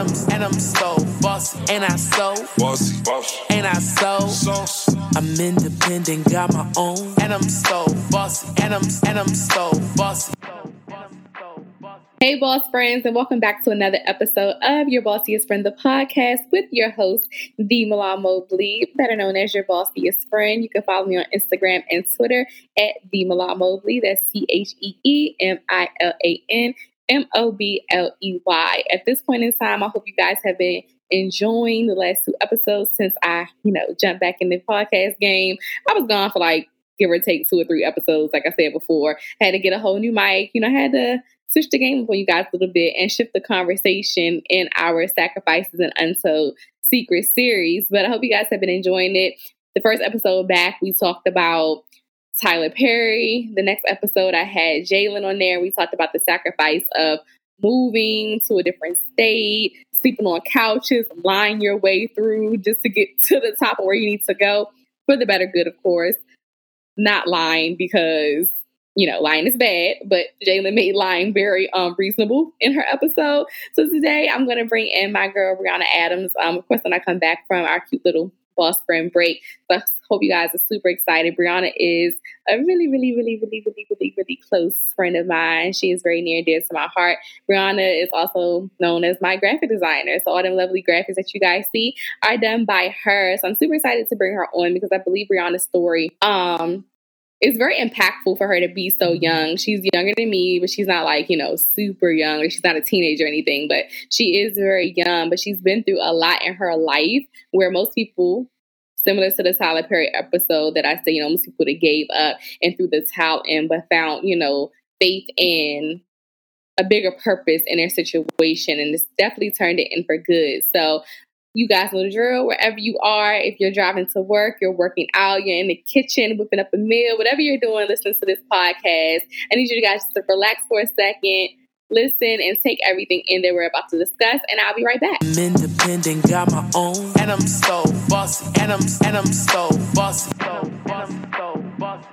I'm and I'm so bossy, and I so bossy, bossy, and I so sauce. I'm independent, got my own, and I'm so bossy, and I'm and I'm so bossy. Hey, boss friends, and welcome back to another episode of Your Bossiest Friend, the podcast with your host, The Milan Mobley, better known as Your Bossiest Friend. You can follow me on Instagram and Twitter at The Milan Mobley. That's C H E E M I L A N M O B L E Y. At this point in time, I hope you guys have been enjoying the last two episodes since I, you know, jumped back in the podcast game. I was gone for like give or take two or three episodes, like I said before. Had to get a whole new mic, you know, had to switch the game for you guys a little bit and shift the conversation in our sacrifices and untold secret series. But I hope you guys have been enjoying it. The first episode back, we talked about Tyler Perry. The next episode, I had Jalen on there. We talked about the sacrifice of moving to a different state, sleeping on couches, lying your way through just to get to the top of where you need to go for the better good, of course. Not lying because you know, lying is bad, but Jalen made lying very um, reasonable in her episode. So today I'm going to bring in my girl, Brianna Adams. Um, of course, when I come back from our cute little boss friend break. So hope you guys are super excited. Brianna is a really, really, really, really, really, really, really close friend of mine. She is very near and dear to my heart. Brianna is also known as my graphic designer. So all them lovely graphics that you guys see are done by her. So I'm super excited to bring her on because I believe Brianna's story um it's very impactful for her to be so young. She's younger than me, but she's not like, you know, super young or she's not a teenager or anything, but she is very young, but she's been through a lot in her life where most people, similar to the Tyler Perry episode that I say, you know, most people that gave up and threw the towel in, but found, you know, faith in a bigger purpose in their situation. And it's definitely turned it in for good. So you guys know the drill. Wherever you are, if you're driving to work, you're working out, you're in the kitchen whipping up a meal, whatever you're doing, listen to this podcast. I need you guys to relax for a second, listen, and take everything in that we're about to discuss. And I'll be right back. I'm independent, got my own, and I'm so bossy, and I'm and I'm so bossy, so bossy, so bossy.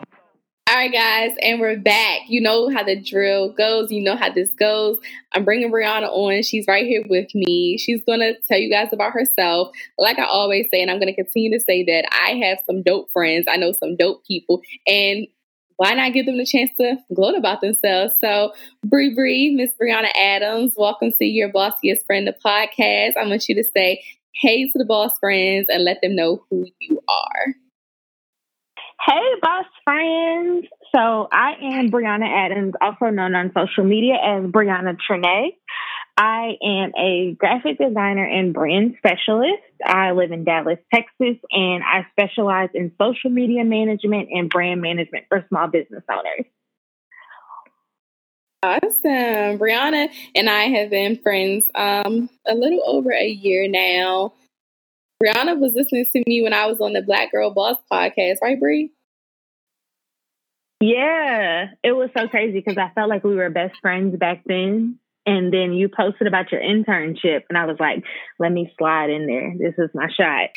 All right, guys, and we're back. You know how the drill goes. You know how this goes. I'm bringing Brianna on. She's right here with me. She's going to tell you guys about herself. Like I always say, and I'm going to continue to say that I have some dope friends. I know some dope people, and why not give them the chance to gloat about themselves? So, Bree Bree, Miss Brianna Adams, welcome to your bossiest friend, the podcast. I want you to say hey to the boss friends and let them know who you are. Hey, boss friends. So I am Brianna Adams, also known on social media as Brianna Trine. I am a graphic designer and brand specialist. I live in Dallas, Texas, and I specialize in social media management and brand management for small business owners. Awesome. Brianna and I have been friends um, a little over a year now. Brianna was listening to me when I was on the Black Girl Boss podcast, right, Brie? Yeah, it was so crazy because I felt like we were best friends back then. And then you posted about your internship, and I was like, let me slide in there. This is my shot.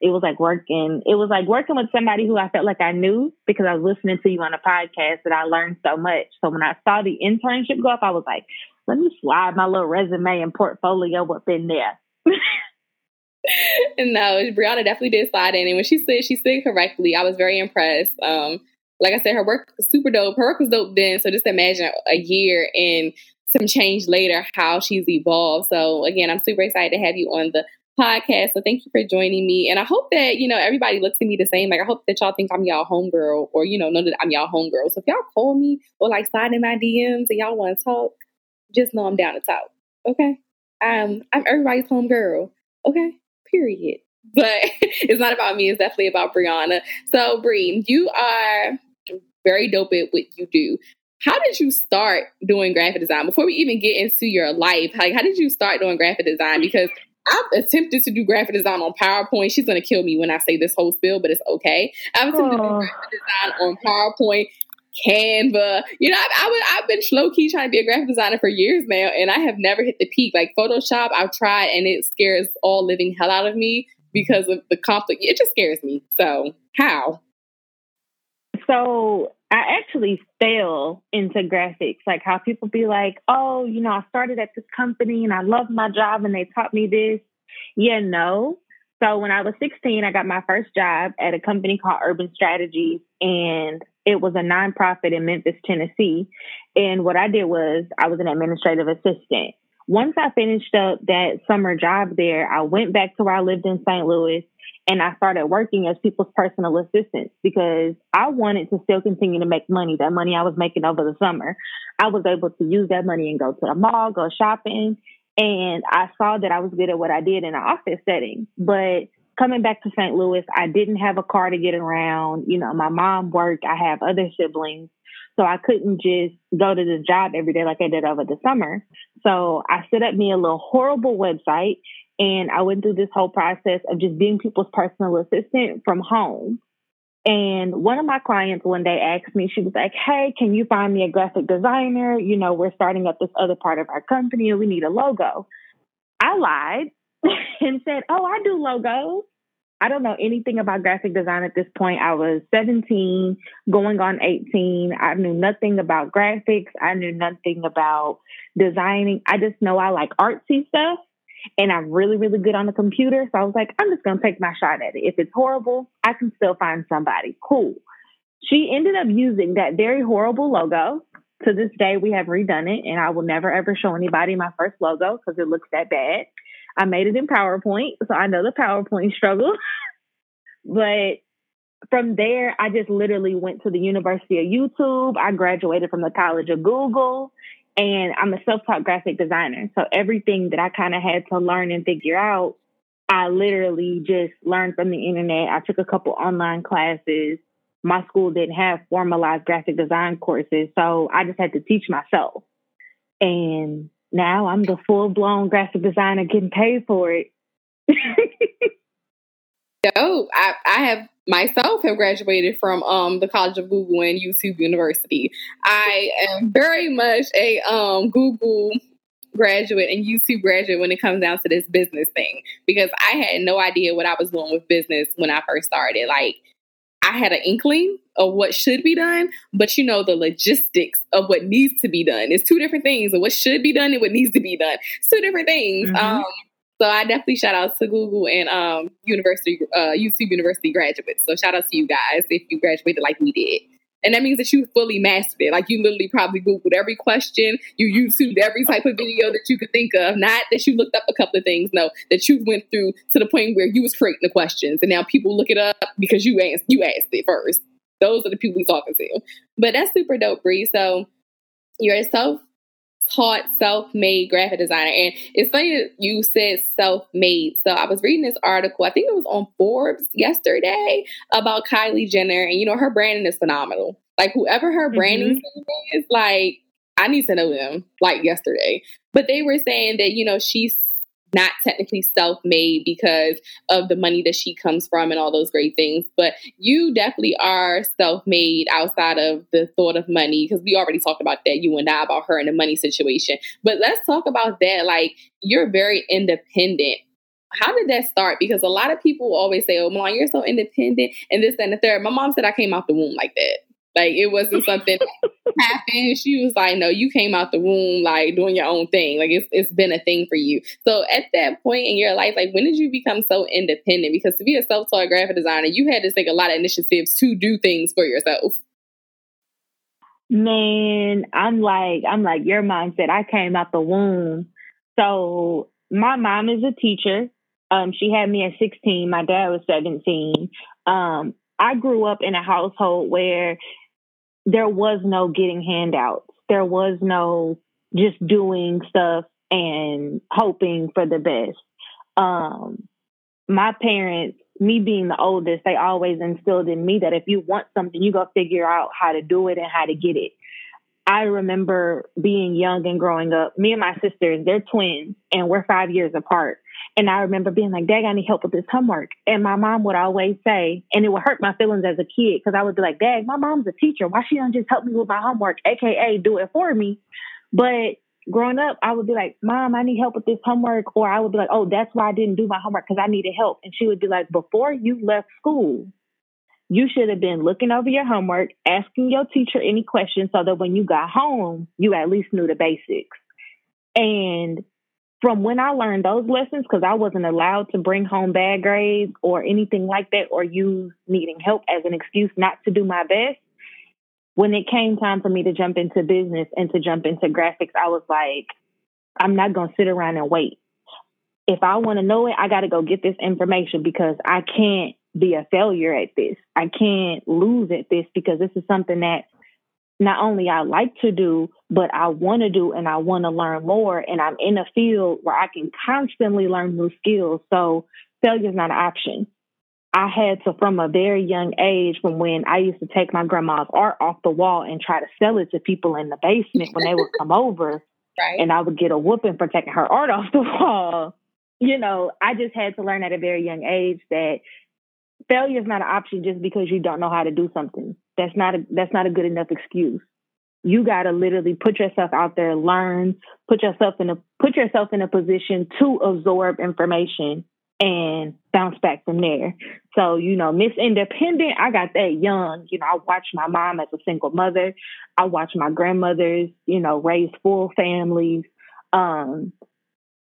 It was like working, it was like working with somebody who I felt like I knew because I was listening to you on a podcast that I learned so much. So when I saw the internship go up, I was like, let me slide my little resume and portfolio up in there. And no, Brianna definitely did slide in. And when she said she said correctly, I was very impressed. Um, like I said, her work was super dope. Her work was dope then. So just imagine a year and change later how she's evolved. So again, I'm super excited to have you on the podcast. So thank you for joining me. And I hope that, you know, everybody looks at me the same. Like I hope that y'all think I'm y'all homegirl or, you know, know that I'm y'all homegirl. So if y'all call me or like slide in my DMs and y'all want to talk, just know I'm down to talk. Okay. Um, I'm everybody's homegirl. Okay. Period. But it's not about me. It's definitely about Brianna. So, Brie, you are very dope at what you do. How did you start doing graphic design? Before we even get into your life, like how did you start doing graphic design? Because I've attempted to do graphic design on PowerPoint. She's gonna kill me when I say this whole spiel, but it's okay. I've attempted to do graphic design on PowerPoint, Canva. You know, I've, I have been slow key trying to be a graphic designer for years now, and I have never hit the peak. Like Photoshop, I've tried, and it scares all living hell out of me because of the conflict. It just scares me. So how? So I actually fell into graphics, like how people be like, oh, you know, I started at this company and I love my job and they taught me this. Yeah, no. So when I was 16, I got my first job at a company called Urban Strategies and it was a nonprofit in Memphis, Tennessee. And what I did was I was an administrative assistant. Once I finished up that summer job there, I went back to where I lived in St. Louis and I started working as people's personal assistant because I wanted to still continue to make money, that money I was making over the summer. I was able to use that money and go to the mall, go shopping. And I saw that I was good at what I did in an office setting. But coming back to St. Louis, I didn't have a car to get around. You know, my mom worked, I have other siblings. So I couldn't just go to the job every day like I did over the summer. So I set up me a little horrible website and I went through this whole process of just being people's personal assistant from home. And one of my clients one day asked me, she was like, Hey, can you find me a graphic designer? You know, we're starting up this other part of our company and we need a logo. I lied and said, Oh, I do logos. I don't know anything about graphic design at this point. I was 17, going on 18. I knew nothing about graphics. I knew nothing about designing. I just know I like artsy stuff and I'm really, really good on the computer. So I was like, I'm just going to take my shot at it. If it's horrible, I can still find somebody. Cool. She ended up using that very horrible logo. To this day, we have redone it, and I will never ever show anybody my first logo because it looks that bad. I made it in PowerPoint, so I know the PowerPoint struggle. but from there, I just literally went to the University of YouTube. I graduated from the College of Google and I'm a self taught graphic designer. So everything that I kind of had to learn and figure out, I literally just learned from the internet. I took a couple online classes. My school didn't have formalized graphic design courses. So I just had to teach myself. And now I'm the full blown graphic designer getting paid for it. Dope. I, I have myself have graduated from um, the College of Google and YouTube University. I am very much a um, Google graduate and YouTube graduate when it comes down to this business thing because I had no idea what I was doing with business when I first started. Like, I had an inkling of what should be done, but you know, the logistics of what needs to be done is two different things. And what should be done and what needs to be done. It's two different things. Mm-hmm. Um, so I definitely shout out to Google and um, University, uh, YouTube University graduates. So shout out to you guys if you graduated like we did. And that means that you fully mastered it. Like you literally probably Googled every question, you YouTubed every type of video that you could think of. Not that you looked up a couple of things, no, that you went through to the point where you was creating the questions and now people look it up because you asked you asked it first. Those are the people we talking to. But that's super dope, Bree. So you're a self taught self-made graphic designer. And it's funny that you said self-made. So I was reading this article, I think it was on Forbes yesterday, about Kylie Jenner. And you know, her branding is phenomenal. Like whoever her branding mm-hmm. is, like I need to know them like yesterday. But they were saying that, you know, she's not technically self made because of the money that she comes from and all those great things. But you definitely are self made outside of the thought of money because we already talked about that, you and I, about her and the money situation. But let's talk about that. Like, you're very independent. How did that start? Because a lot of people always say, Oh, Milan, you're so independent and this and the third. My mom said I came out the womb like that. Like it wasn't something happened. She was like, "No, you came out the womb like doing your own thing. Like it's it's been a thing for you." So at that point in your life, like when did you become so independent? Because to be a self-taught graphic designer, you had to take a lot of initiatives to do things for yourself. Man, I'm like I'm like your mom said. I came out the womb. So my mom is a teacher. Um, she had me at 16. My dad was 17. Um, I grew up in a household where there was no getting handouts. There was no just doing stuff and hoping for the best. Um, my parents, me being the oldest, they always instilled in me that if you want something, you go figure out how to do it and how to get it. I remember being young and growing up. Me and my sisters, they're twins, and we're five years apart. And I remember being like, Dad, I need help with this homework. And my mom would always say, and it would hurt my feelings as a kid because I would be like, Dad, my mom's a teacher. Why she don't just help me with my homework, aka do it for me? But growing up, I would be like, Mom, I need help with this homework. Or I would be like, Oh, that's why I didn't do my homework because I needed help. And she would be like, Before you left school, you should have been looking over your homework, asking your teacher any questions so that when you got home, you at least knew the basics. And from when I learned those lessons, because I wasn't allowed to bring home bad grades or anything like that, or use needing help as an excuse not to do my best, when it came time for me to jump into business and to jump into graphics, I was like, I'm not going to sit around and wait. If I want to know it, I got to go get this information because I can't be a failure at this. I can't lose at this because this is something that not only I like to do, but I want to do and I want to learn more. And I'm in a field where I can constantly learn new skills. So failure is not an option. I had to, from a very young age, from when I used to take my grandma's art off the wall and try to sell it to people in the basement when they would come over, right. and I would get a whooping for taking her art off the wall. You know, I just had to learn at a very young age that failure is not an option just because you don't know how to do something. That's not a that's not a good enough excuse. You got to literally put yourself out there, learn, put yourself in a put yourself in a position to absorb information and bounce back from there. So, you know, Miss Independent, I got that young. You know, I watched my mom as a single mother. I watched my grandmothers, you know, raise full families. Um,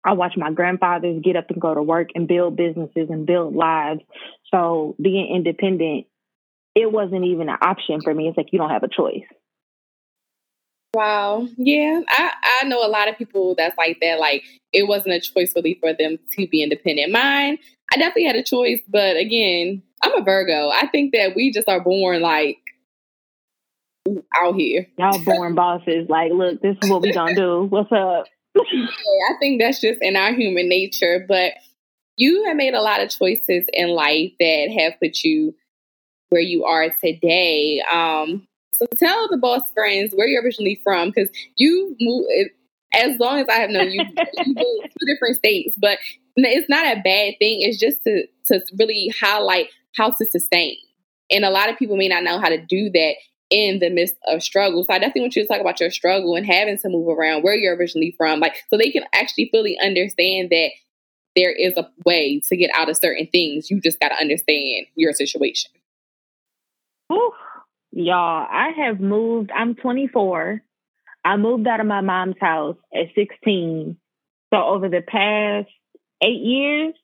I watched my grandfathers get up and go to work and build businesses and build lives. So being independent, it wasn't even an option for me. It's like you don't have a choice. Wow. Yeah. I, I know a lot of people that's like that. Like it wasn't a choice really for them to be independent. Mine, I definitely had a choice, but again, I'm a Virgo. I think that we just are born like out here. Y'all born bosses. Like, look, this is what we gonna do. What's up? yeah, I think that's just in our human nature. But you have made a lot of choices in life that have put you where you are today. Um, so tell the boss friends where you're originally from, because you moved. As long as I have known you, you moved two different states, but it's not a bad thing. It's just to to really highlight how to sustain. And a lot of people may not know how to do that in the midst of struggle. So I definitely want you to talk about your struggle and having to move around where you're originally from, like so they can actually fully understand that there is a way to get out of certain things. You just got to understand your situation. Ooh, y'all, I have moved. I'm 24. I moved out of my mom's house at 16. So over the past eight years,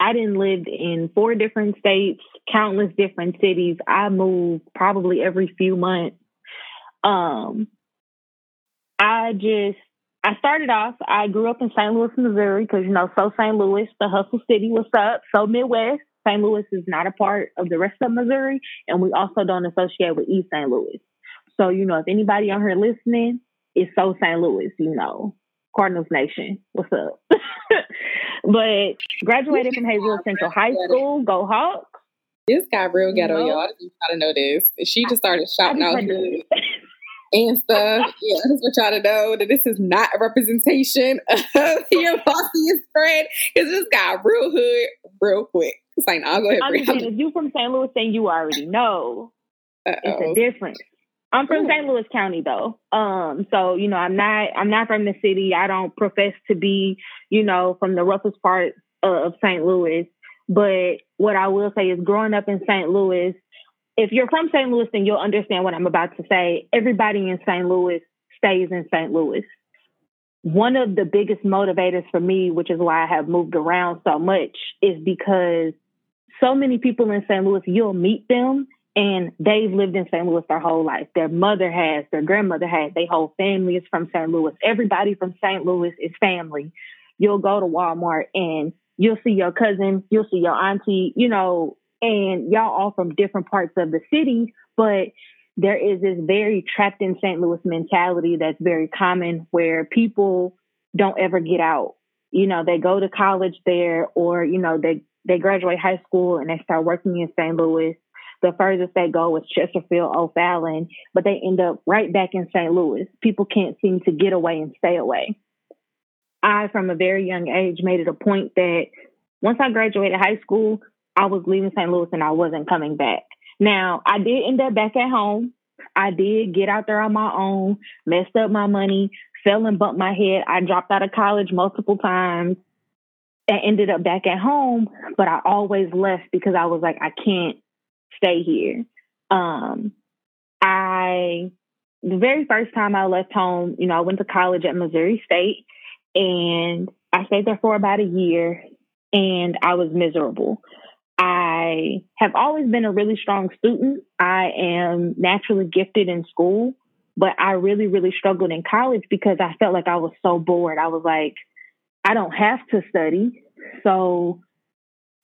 I didn't live in four different states, countless different cities. I moved probably every few months. Um, I just I started off. I grew up in St. Louis, Missouri, because you know, so St. Louis, the hustle city. What's up? So Midwest. St. Louis is not a part of the rest of Missouri, and we also don't associate with East St. Louis. So you know, if anybody on here listening is so St. Louis, you know, Cardinals Nation. What's up? but graduated from Hazel Central High School. Go Hawks. This got real ghetto, you know? y'all. You gotta know this. She just started shouting out here and stuff. Yeah, I just want y'all to know that this is not a representation of your bossiest friend. Because this got real hood real quick. It's like, I'll go ahead. If you from St. Louis, then you already know. Uh-oh. It's a difference. I'm from Ooh. St. Louis County though. Um, so you know, I'm not I'm not from the city. I don't profess to be, you know, from the roughest part of St. Louis. But what I will say is growing up in St. Louis, if you're from St. Louis, then you'll understand what I'm about to say. Everybody in St. Louis stays in St. Louis. One of the biggest motivators for me, which is why I have moved around so much, is because so many people in St. Louis, you'll meet them and they've lived in St. Louis their whole life. Their mother has, their grandmother has, their whole family is from St. Louis. Everybody from St. Louis is family. You'll go to Walmart and you'll see your cousin, you'll see your auntie, you know, and y'all all from different parts of the city, but there is this very trapped in St. Louis mentality that's very common where people don't ever get out. You know, they go to college there or, you know, they, they graduate high school and they start working in St. Louis the furthest they go is Chesterfield, O'Fallon, but they end up right back in St. Louis. People can't seem to get away and stay away. I, from a very young age, made it a point that once I graduated high school, I was leaving St. Louis and I wasn't coming back. Now, I did end up back at home. I did get out there on my own, messed up my money, fell and bumped my head. I dropped out of college multiple times and ended up back at home, but I always left because I was like, I can't stay here. Um, I the very first time I left home, you know, I went to college at Missouri State and I stayed there for about a year and I was miserable. I have always been a really strong student. I am naturally gifted in school, but I really, really struggled in college because I felt like I was so bored. I was like, I don't have to study. So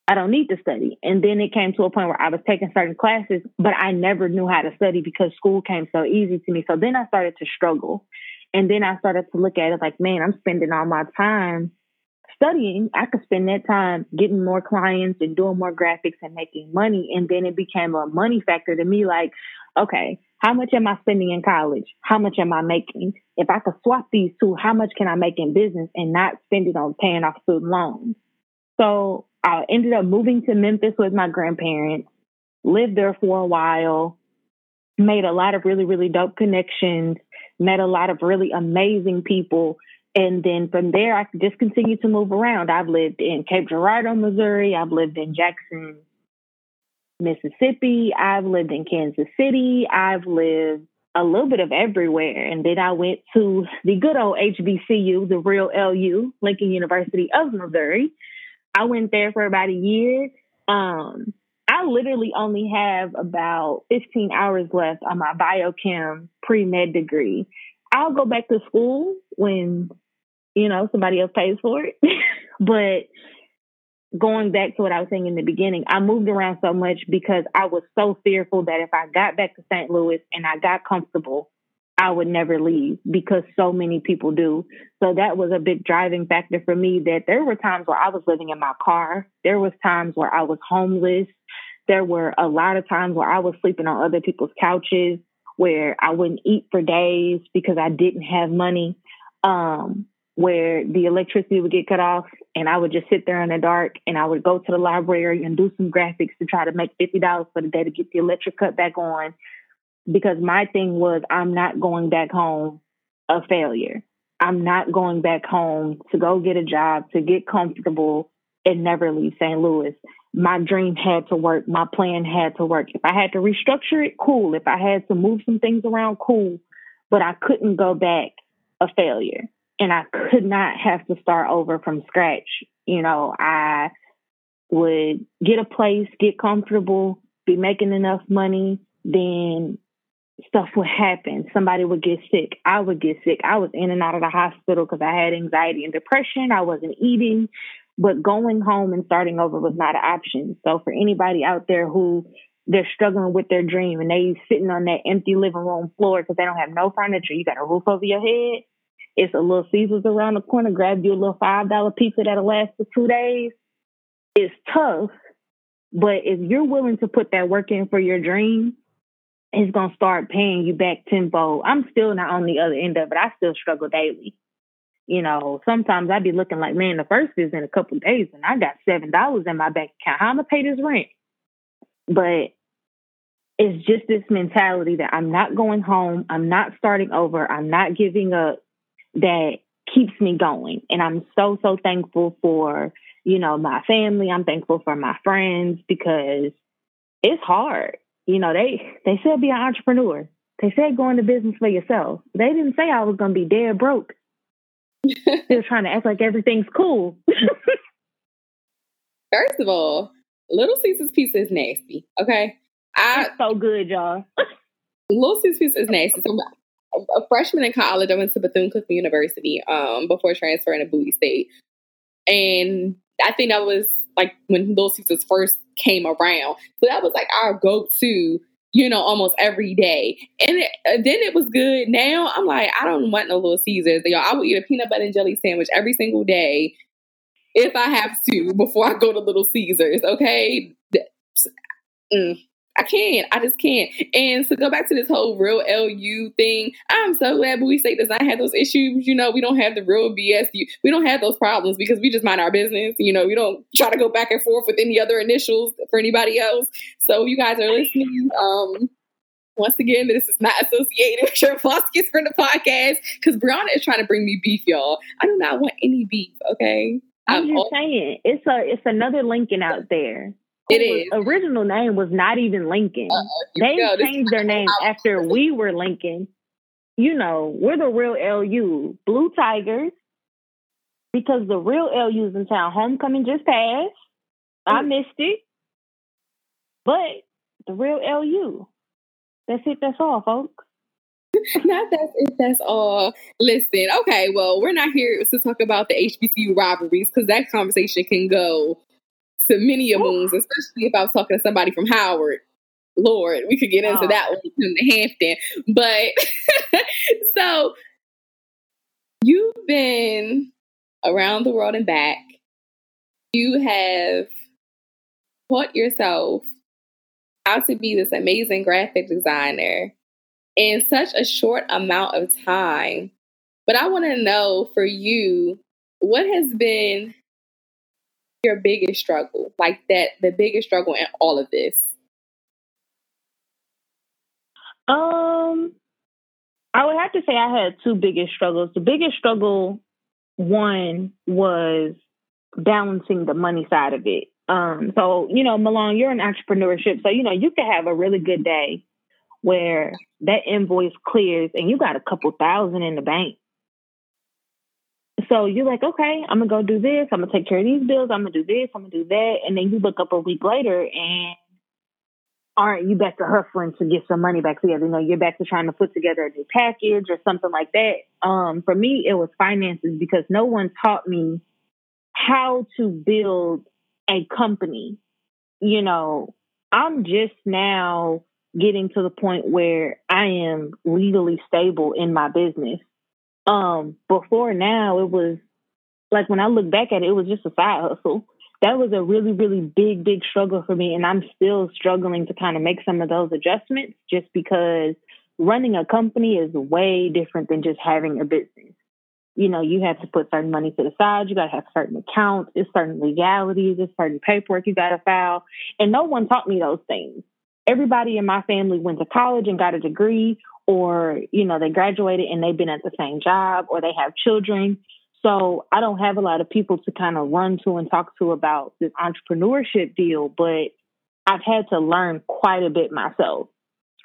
I don't need to study. And then it came to a point where I was taking certain classes, but I never knew how to study because school came so easy to me. So then I started to struggle. And then I started to look at it like, man, I'm spending all my time studying. I could spend that time getting more clients and doing more graphics and making money. And then it became a money factor to me like, okay, how much am I spending in college? How much am I making? If I could swap these two, how much can I make in business and not spend it on paying off student loans? So I ended up moving to Memphis with my grandparents, lived there for a while, made a lot of really, really dope connections, met a lot of really amazing people. And then from there, I just continued to move around. I've lived in Cape Girardeau, Missouri. I've lived in Jackson, Mississippi. I've lived in Kansas City. I've lived a little bit of everywhere. And then I went to the good old HBCU, the real LU, Lincoln University of Missouri. I went there for about a year. Um, I literally only have about 15 hours left on my biochem pre med degree. I'll go back to school when, you know, somebody else pays for it. but going back to what I was saying in the beginning, I moved around so much because I was so fearful that if I got back to St. Louis and I got comfortable, I would never leave because so many people do. So that was a big driving factor for me that there were times where I was living in my car. There was times where I was homeless. There were a lot of times where I was sleeping on other people's couches, where I wouldn't eat for days because I didn't have money. Um, where the electricity would get cut off and I would just sit there in the dark and I would go to the library and do some graphics to try to make $50 for the day to get the electric cut back on because my thing was I'm not going back home a failure. I'm not going back home to go get a job, to get comfortable and never leave St. Louis. My dream had to work. My plan had to work. If I had to restructure it, cool. If I had to move some things around, cool. But I couldn't go back a failure. And I could not have to start over from scratch. You know, I would get a place, get comfortable, be making enough money, then stuff would happen. Somebody would get sick. I would get sick. I was in and out of the hospital because I had anxiety and depression. I wasn't eating, but going home and starting over was not an option. So for anybody out there who they're struggling with their dream and they sitting on that empty living room floor because they don't have no furniture, you got a roof over your head. It's a little Caesars around the corner. Grab you a little five dollar pizza that'll last for two days. It's tough, but if you're willing to put that work in for your dream, it's gonna start paying you back tenfold. I'm still not on the other end of it. I still struggle daily. You know, sometimes I'd be looking like, man, the first is in a couple days and I got seven dollars in my bank account. How am I pay this rent? But it's just this mentality that I'm not going home, I'm not starting over, I'm not giving up that keeps me going. And I'm so, so thankful for, you know, my family. I'm thankful for my friends because it's hard you know, they they said be an entrepreneur. They said go into business for yourself. They didn't say I was gonna be dead broke. Still trying to act like everything's cool. First of all, Little Caesar's pizza is nasty. Okay, I, it's so good, y'all. Little Caesar's pizza is nasty. So a freshman in college, I went to Bethune Cookman University um, before transferring to Bowie State, and I think that was like when Little Caesars first came around. So that was like our go to, you know, almost every day. And it, uh, then it was good. Now I'm like, I don't want no Little Caesars. Y'all, I will eat a peanut butter and jelly sandwich every single day if I have to before I go to Little Caesars. Okay. Mm. I can't. I just can't. And to go back to this whole real LU thing, I'm so glad Bowie State does not have those issues. You know, we don't have the real BSU. We don't have those problems because we just mind our business. You know, we don't try to go back and forth with any other initials for anybody else. So you guys are listening. Um, once again, this is not associated with your Bossiest Friend the podcast because Brianna is trying to bring me beef, y'all. I do not want any beef. Okay. I'm, I'm just all- saying it's a it's another Lincoln out there it is. original name was not even Lincoln. Uh, they changed their name after we were Lincoln. You know, we're the real LU, Blue Tigers, because the real LU's in town. Homecoming just passed. I missed it, but the real LU. That's it. That's all, folks. not that's it. That's all. Listen, okay. Well, we're not here to talk about the HBCU rivalries because that conversation can go to many a moons, especially if I was talking to somebody from Howard. Lord, we could get into oh. that one in the Hampton. But so you've been around the world and back. You have taught yourself how to be this amazing graphic designer in such a short amount of time. But I want to know for you, what has been your biggest struggle? Like that, the biggest struggle in all of this? Um, I would have to say I had two biggest struggles. The biggest struggle, one was balancing the money side of it. Um, so you know, Malone, you're in entrepreneurship, so you know you could have a really good day where that invoice clears and you got a couple thousand in the bank. So you're like, okay, I'm gonna go do this. I'm gonna take care of these bills. I'm gonna do this. I'm gonna do that. And then you look up a week later and aren't you back to hustling to get some money back together? You know, you're back to trying to put together a new package or something like that. Um, for me, it was finances because no one taught me how to build a company. You know, I'm just now getting to the point where I am legally stable in my business. Um, before now, it was like when I look back at it, it was just a side hustle. That was a really, really big, big struggle for me. And I'm still struggling to kind of make some of those adjustments just because running a company is way different than just having a business. You know, you have to put certain money to the side. You got to have certain accounts. It's certain legalities. It's certain paperwork you got to file. And no one taught me those things everybody in my family went to college and got a degree or you know they graduated and they've been at the same job or they have children. So i don't have a lot of people to kind of run to and talk to about this entrepreneurship deal but i've had to learn quite a bit myself.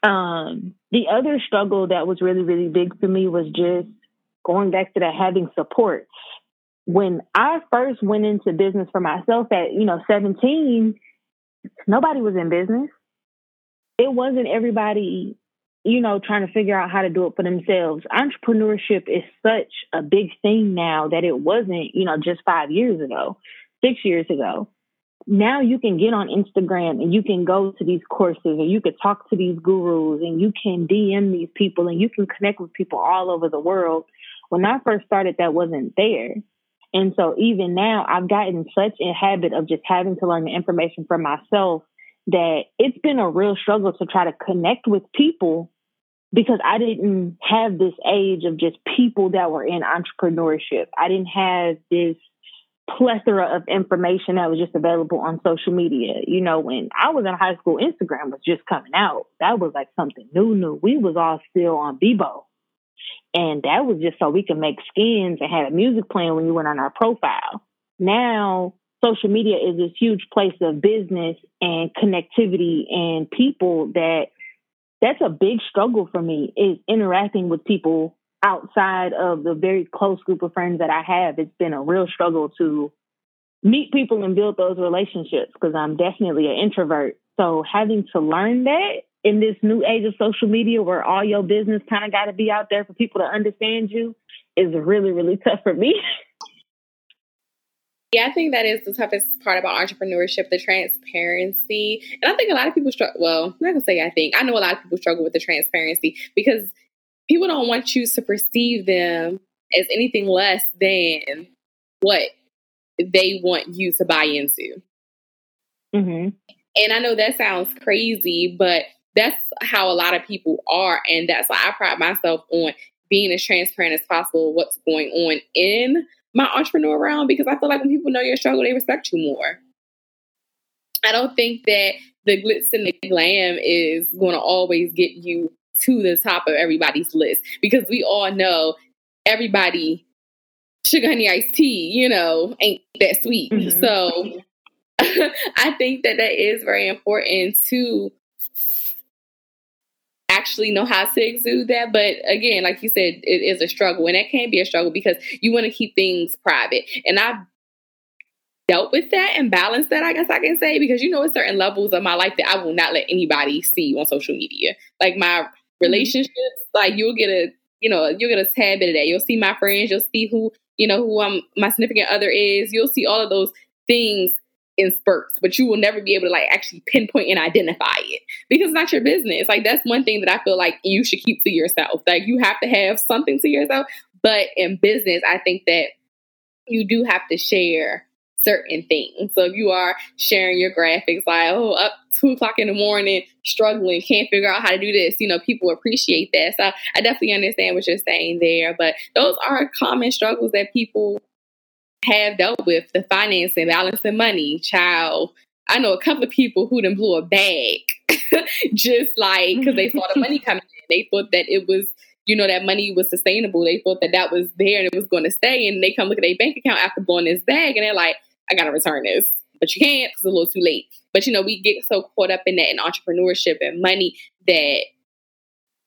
Um, the other struggle that was really really big for me was just going back to that having support. When i first went into business for myself at you know 17 nobody was in business. It wasn't everybody, you know, trying to figure out how to do it for themselves. Entrepreneurship is such a big thing now that it wasn't, you know, just five years ago, six years ago. Now you can get on Instagram and you can go to these courses and you can talk to these gurus and you can DM these people and you can connect with people all over the world. When I first started, that wasn't there. And so even now, I've gotten such a habit of just having to learn the information for myself that it's been a real struggle to try to connect with people because I didn't have this age of just people that were in entrepreneurship. I didn't have this plethora of information that was just available on social media. You know, when I was in high school, Instagram was just coming out. That was like something new, new. We was all still on Bebo. And that was just so we could make skins and have a music playing when you went on our profile. Now social media is this huge place of business and connectivity and people that that's a big struggle for me is interacting with people outside of the very close group of friends that I have. It's been a real struggle to meet people and build those relationships because I'm definitely an introvert. So having to learn that in this new age of social media where all your business kind of got to be out there for people to understand you is really, really tough for me. Yeah, I think that is the toughest part about entrepreneurship, the transparency. And I think a lot of people struggle. Well, I'm not gonna say I think. I know a lot of people struggle with the transparency because people don't want you to perceive them as anything less than what they want you to buy into. Mm-hmm. And I know that sounds crazy, but that's how a lot of people are. And that's why I pride myself on being as transparent as possible what's going on in my entrepreneur realm because I feel like when people know your struggle, they respect you more. I don't think that the glitz and the glam is going to always get you to the top of everybody's list because we all know everybody sugar honey iced tea, you know, ain't that sweet. Mm-hmm. So I think that that is very important to actually know how to exude that. But again, like you said, it is a struggle, and that can be a struggle because you want to keep things private. And I've dealt with that and balanced that, I guess I can say, because you know, at certain levels of my life that I will not let anybody see on social media. Like my mm-hmm. relationships, like you'll get a, you know, you'll get a tad bit of that. You'll see my friends, you'll see who, you know, who I'm, my significant other is. You'll see all of those things in spurts, but you will never be able to like actually pinpoint and identify it because it's not your business. Like that's one thing that I feel like you should keep to yourself. Like you have to have something to yourself. But in business, I think that you do have to share certain things. So if you are sharing your graphics like, oh, up two o'clock in the morning, struggling, can't figure out how to do this, you know, people appreciate that. So I definitely understand what you're saying there. But those are common struggles that people have dealt with the financing, balancing money, child. I know a couple of people who then blew a bag just like because they saw the money mm-hmm. coming in. They thought that it was, you know, that money was sustainable. They thought that that was there and it was going to stay. And they come look at their bank account after blowing this bag and they're like, I got to return this. But you can't because it's a little too late. But, you know, we get so caught up in that in entrepreneurship and money that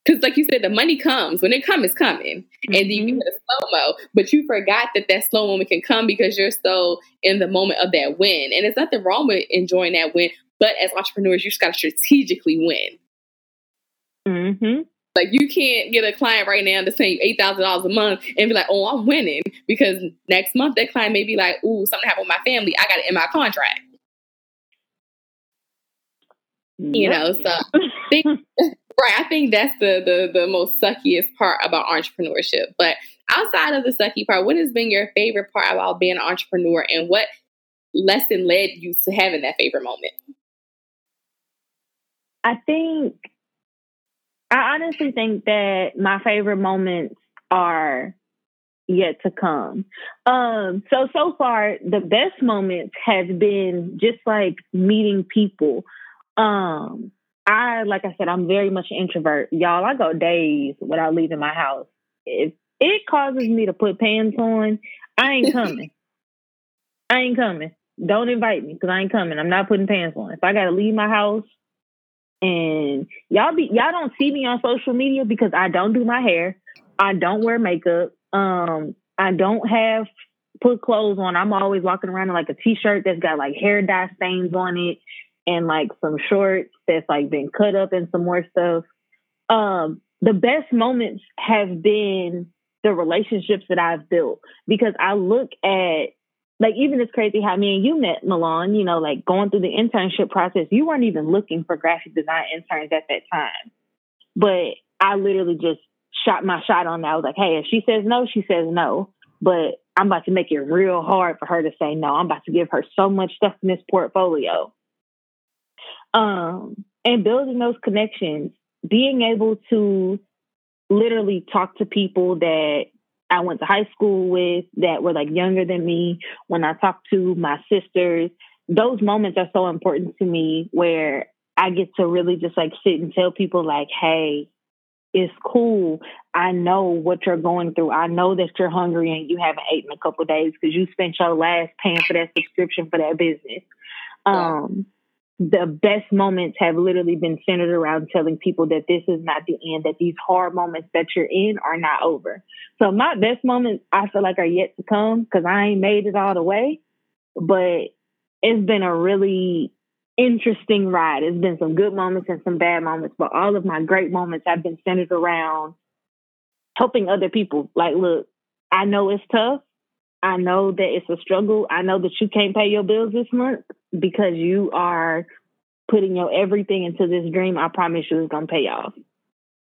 because like you said, the money comes when it comes, it's coming, mm-hmm. and you get a slow mo. But you forgot that that slow moment can come because you're so in the moment of that win, and there's nothing wrong with enjoying that win. But as entrepreneurs, you just got to strategically win. Mm-hmm. Like you can't get a client right now to pay eight thousand dollars a month and be like, "Oh, I'm winning," because next month that client may be like, "Ooh, something happened with my family. I got it in my contract." Yep. You know, so think, right. I think that's the, the the most suckiest part about entrepreneurship. But outside of the sucky part, what has been your favorite part about being an entrepreneur, and what lesson led you to having that favorite moment? I think I honestly think that my favorite moments are yet to come. Um, so so far the best moments has been just like meeting people. Um, I like I said, I'm very much an introvert. Y'all, I go days without leaving my house. If it causes me to put pants on, I ain't coming. I ain't coming. Don't invite me because I ain't coming. I'm not putting pants on. If I gotta leave my house and y'all be y'all don't see me on social media because I don't do my hair. I don't wear makeup. Um, I don't have put clothes on. I'm always walking around in like a t-shirt that's got like hair dye stains on it and like some shorts that's like been cut up and some more stuff. Um, the best moments have been the relationships that I've built because I look at like even it's crazy how me and you met Milan, you know, like going through the internship process, you weren't even looking for graphic design interns at that time. But I literally just shot my shot on that. I was like, hey, if she says no, she says no. But I'm about to make it real hard for her to say no. I'm about to give her so much stuff in this portfolio. Um, and building those connections, being able to literally talk to people that I went to high school with that were like younger than me, when I talk to my sisters, those moments are so important to me where I get to really just like sit and tell people like, hey, it's cool. I know what you're going through. I know that you're hungry and you haven't eaten a couple days because you spent your last paying for that subscription for that business. Um, the best moments have literally been centered around telling people that this is not the end, that these hard moments that you're in are not over. So my best moments I feel like are yet to come because I ain't made it all the way, but it's been a really interesting ride. It's been some good moments and some bad moments, but all of my great moments have been centered around helping other people. Like, look, I know it's tough. I know that it's a struggle. I know that you can't pay your bills this month because you are putting your everything into this dream. I promise you it's going to pay off.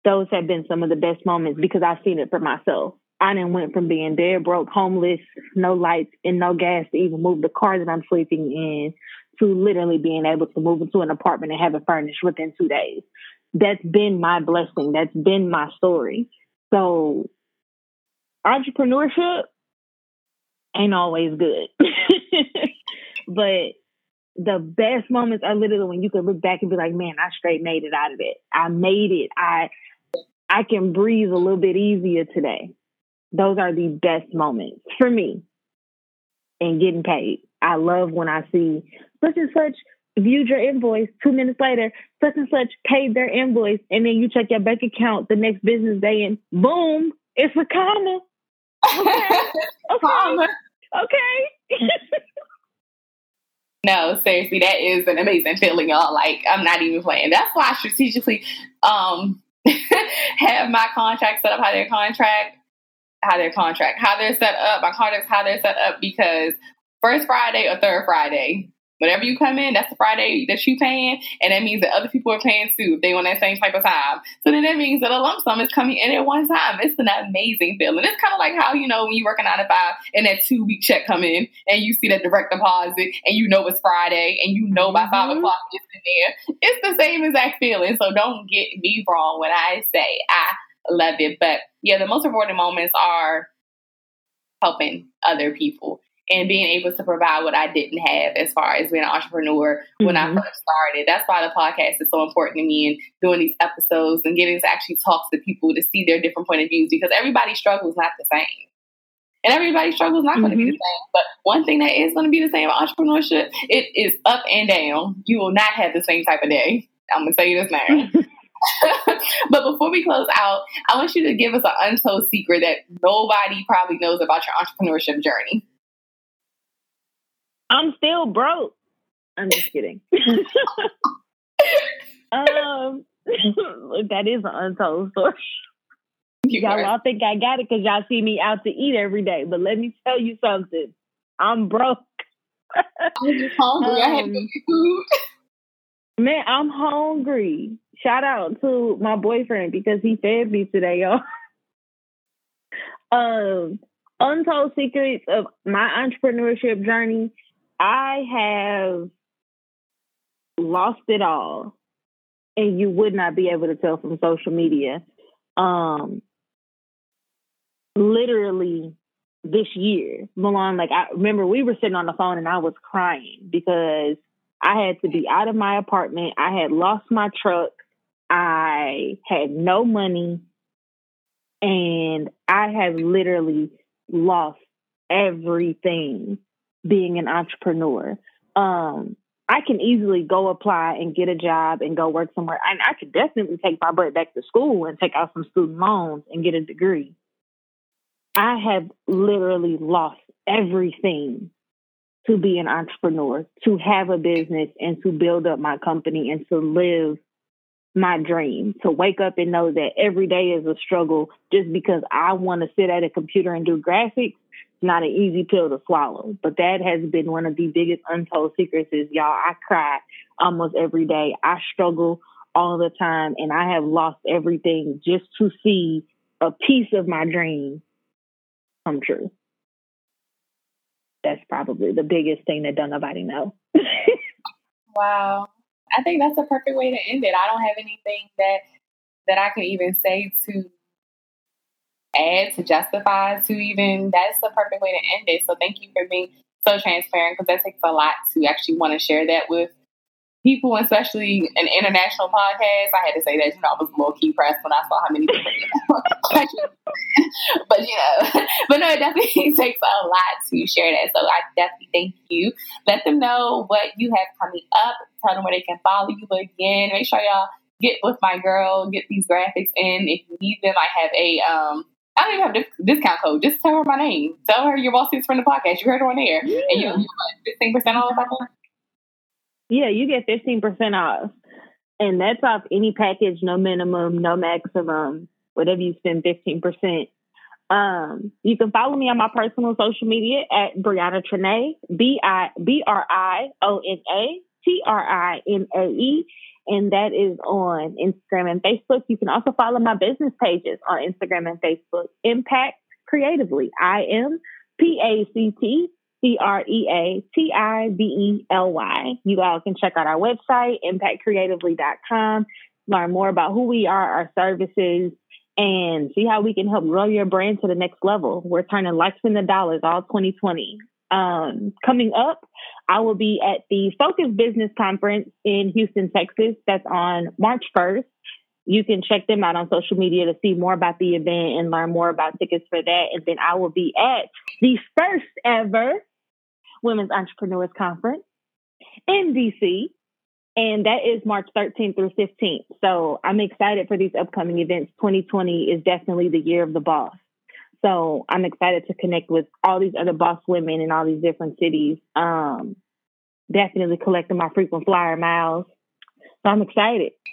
Those have been some of the best moments because I've seen it for myself. I didn't went from being dead broke, homeless, no lights, and no gas to even move the car that I'm sleeping in to literally being able to move into an apartment and have it furnished within two days. That's been my blessing. That's been my story. So entrepreneurship ain't always good. but the best moments are literally when you can look back and be like, man, I straight made it out of it. I made it. I I can breathe a little bit easier today. Those are the best moments for me And getting paid. I love when I see such and such viewed your invoice. Two minutes later, such and such paid their invoice. And then you check your bank account the next business day and boom, it's a comma. Okay. okay. okay. no, seriously, that is an amazing feeling, y'all. Like, I'm not even playing. That's why I strategically um have my contract set up how their contract how their contract, how they're set up, my contracts, how they're set up because first Friday or third Friday, whenever you come in, that's the Friday that you paying, and that means that other people are paying too if they want that same type of time. So then that means that a lump sum is coming in at one time. It's an amazing feeling. It's kind of like how you know when you work a nine to five and that two week check come in and you see that direct deposit and you know it's Friday and you know by 5 mm-hmm. o'clock it's in there. It's the same exact feeling. So don't get me wrong when I say I love it. But yeah, the most rewarding moments are helping other people and being able to provide what I didn't have as far as being an entrepreneur when mm-hmm. I first started. That's why the podcast is so important to me and doing these episodes and getting to actually talk to people to see their different point of views because everybody's struggle is not the same. And everybody's struggle is not mm-hmm. going to be the same. But one thing that is going to be the same entrepreneurship, it is up and down. You will not have the same type of day. I'm going to tell you this now. but before we close out, I want you to give us an untold secret that nobody probably knows about your entrepreneurship journey. I'm still broke. I'm just kidding. um, that is an untold story. You all all think I got it because y'all see me out to eat every day. But let me tell you something. I'm broke. I'm just hungry. Um, I have to get food. Man, I'm hungry. Shout out to my boyfriend because he fed me today, y'all. um, untold secrets of my entrepreneurship journey. I have lost it all, and you would not be able to tell from social media. Um, literally this year, Milan, like I remember we were sitting on the phone and I was crying because I had to be out of my apartment. I had lost my truck. I had no money. And I have literally lost everything being an entrepreneur. Um, I can easily go apply and get a job and go work somewhere. And I could definitely take my butt back to school and take out some student loans and get a degree. I have literally lost everything to be an entrepreneur, to have a business and to build up my company and to live my dream, to wake up and know that every day is a struggle just because I want to sit at a computer and do graphics. It's Not an easy pill to swallow, but that has been one of the biggest untold secrets is y'all, I cry almost every day. I struggle all the time and I have lost everything just to see a piece of my dream come true that's probably the biggest thing that don't nobody know. wow. I think that's a perfect way to end it. I don't have anything that that I can even say to add to justify to even that's the perfect way to end it. So thank you for being so transparent because that takes a lot to actually want to share that with people, especially an international podcast, I had to say that, you know, I was low key pressed when I saw how many people. but, you know, but no, it definitely takes a lot to share that. So I definitely thank you. Let them know what you have coming up. Tell them where they can follow you again. Make sure y'all get with my girl, get these graphics in. If you need them, I have a, um, I don't even have a discount code. Just tell her my name. Tell her your boss is from the podcast. You heard her on air. Yeah. And you, you 15% off, Yeah, you get 15% off. And that's off any package, no minimum, no maximum, whatever you spend 15%. Um, you can follow me on my personal social media at Brianna Trinae, B I B R I O N A T R I N A E, and that is on Instagram and Facebook. You can also follow my business pages on Instagram and Facebook. Impact Creatively, I M P A C T C R E A T I B E L Y. You all can check out our website, impactcreatively.com, learn more about who we are, our services, and see how we can help grow your brand to the next level. We're turning likes into dollars all 2020. Um, coming up, I will be at the Focus Business Conference in Houston, Texas. That's on March 1st. You can check them out on social media to see more about the event and learn more about tickets for that. And then I will be at the first ever Women's Entrepreneurs Conference in DC. And that is March 13th through 15th. So I'm excited for these upcoming events. 2020 is definitely the year of the boss. So I'm excited to connect with all these other boss women in all these different cities. Um, definitely collecting my frequent flyer miles. So I'm excited.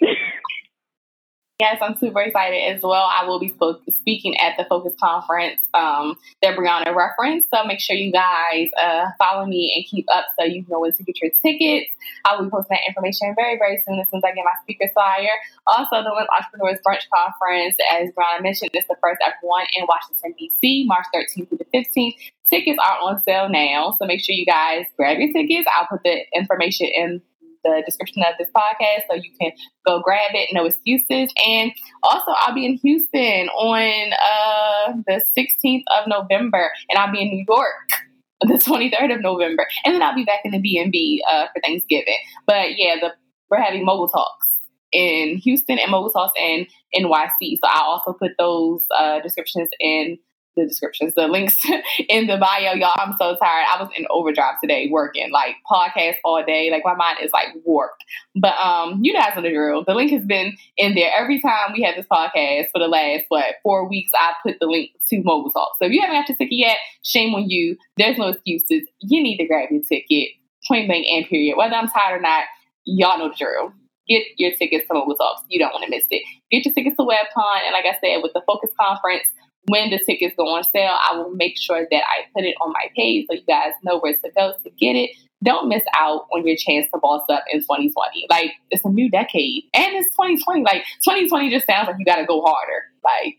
Yes, I'm super excited as well. I will be speaking at the Focus Conference um, that Brianna referenced. So make sure you guys uh, follow me and keep up so you know when to get your tickets. I will be posting that information very, very soon as soon as I get my speaker flyer. Also, the Women's Entrepreneurs Brunch Conference, as Brianna mentioned, is the first ever one in Washington, D.C., March 13th through the 15th. Tickets are on sale now, so make sure you guys grab your tickets. I'll put the information in the description of this podcast so you can go grab it, no excuses. And also, I'll be in Houston on uh, the 16th of November, and I'll be in New York the 23rd of November, and then I'll be back in the DMV uh, for Thanksgiving. But yeah, the, we're having mogul talks in Houston and mogul talks in NYC. So I'll also put those uh, descriptions in the descriptions, the links in the bio. Y'all, I'm so tired. I was in overdrive today working, like podcast all day. Like my mind is like warped. But um, you guys know the drill. The link has been in there every time we have this podcast for the last what four weeks. I put the link to Mogul Talk. So if you haven't got your ticket yet, shame on you. There's no excuses. You need to grab your ticket, point blank and period. Whether I'm tired or not, y'all know the drill get your tickets to Mogul Talks. You don't want to miss it. Get your tickets to WebCon. And like I said, with the Focus Conference, when the tickets go on sale, I will make sure that I put it on my page so you guys know where to go to get it. Don't miss out on your chance to boss up in 2020. Like, it's a new decade and it's 2020. Like, 2020 just sounds like you got to go harder. Like,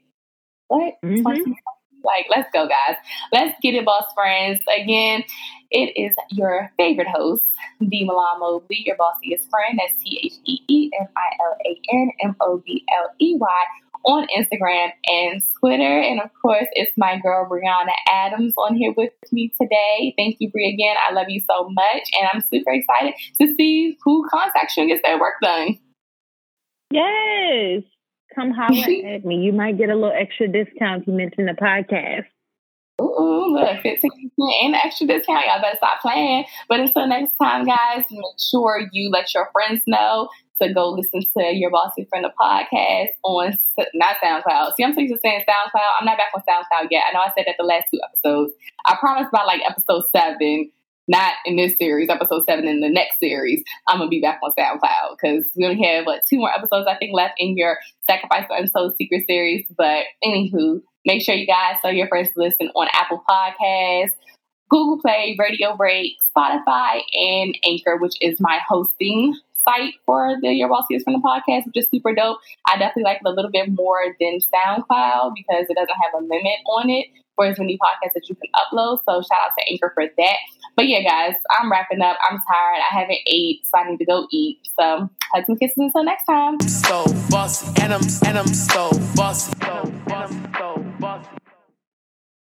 what? Mm-hmm. Like, let's go, guys. Let's get it, boss friends. Again, it is your favorite host, the Milan Mobley, your bossiest friend. That's T H E E M I L A N M O B L E Y on Instagram and Twitter. And of course, it's my girl Brianna Adams on here with me today. Thank you, Bri, again. I love you so much. And I'm super excited to see who contacts you and gets their work done. Yes. Come holler at me. You might get a little extra discount if you mention the podcast. Ooh, look, 15 and extra discount. Y'all better stop playing. But until next time, guys, make sure you let your friends know to go listen to your bossy friend the podcast on not SoundCloud. See, I'm so used to saying SoundCloud. I'm not back on SoundCloud yet. I know I said that the last two episodes. I promise by like episode seven, not in this series, episode seven in the next series, I'm gonna be back on SoundCloud because we only have like two more episodes I think left in your Sacrifice the Untold Secret series. But anywho, make sure you guys tell your friends to listen on Apple Podcasts. Google Play, Radio Break, Spotify, and Anchor, which is my hosting site for the Your Bossiest Friend the podcast, which is super dope. I definitely like it a little bit more than SoundCloud because it doesn't have a limit on it for as many podcasts that you can upload. So shout out to Anchor for that. But yeah, guys, I'm wrapping up. I'm tired. I haven't ate, so I need to go eat. So hugs and kisses until next time. So and I'm and I'm so bossy.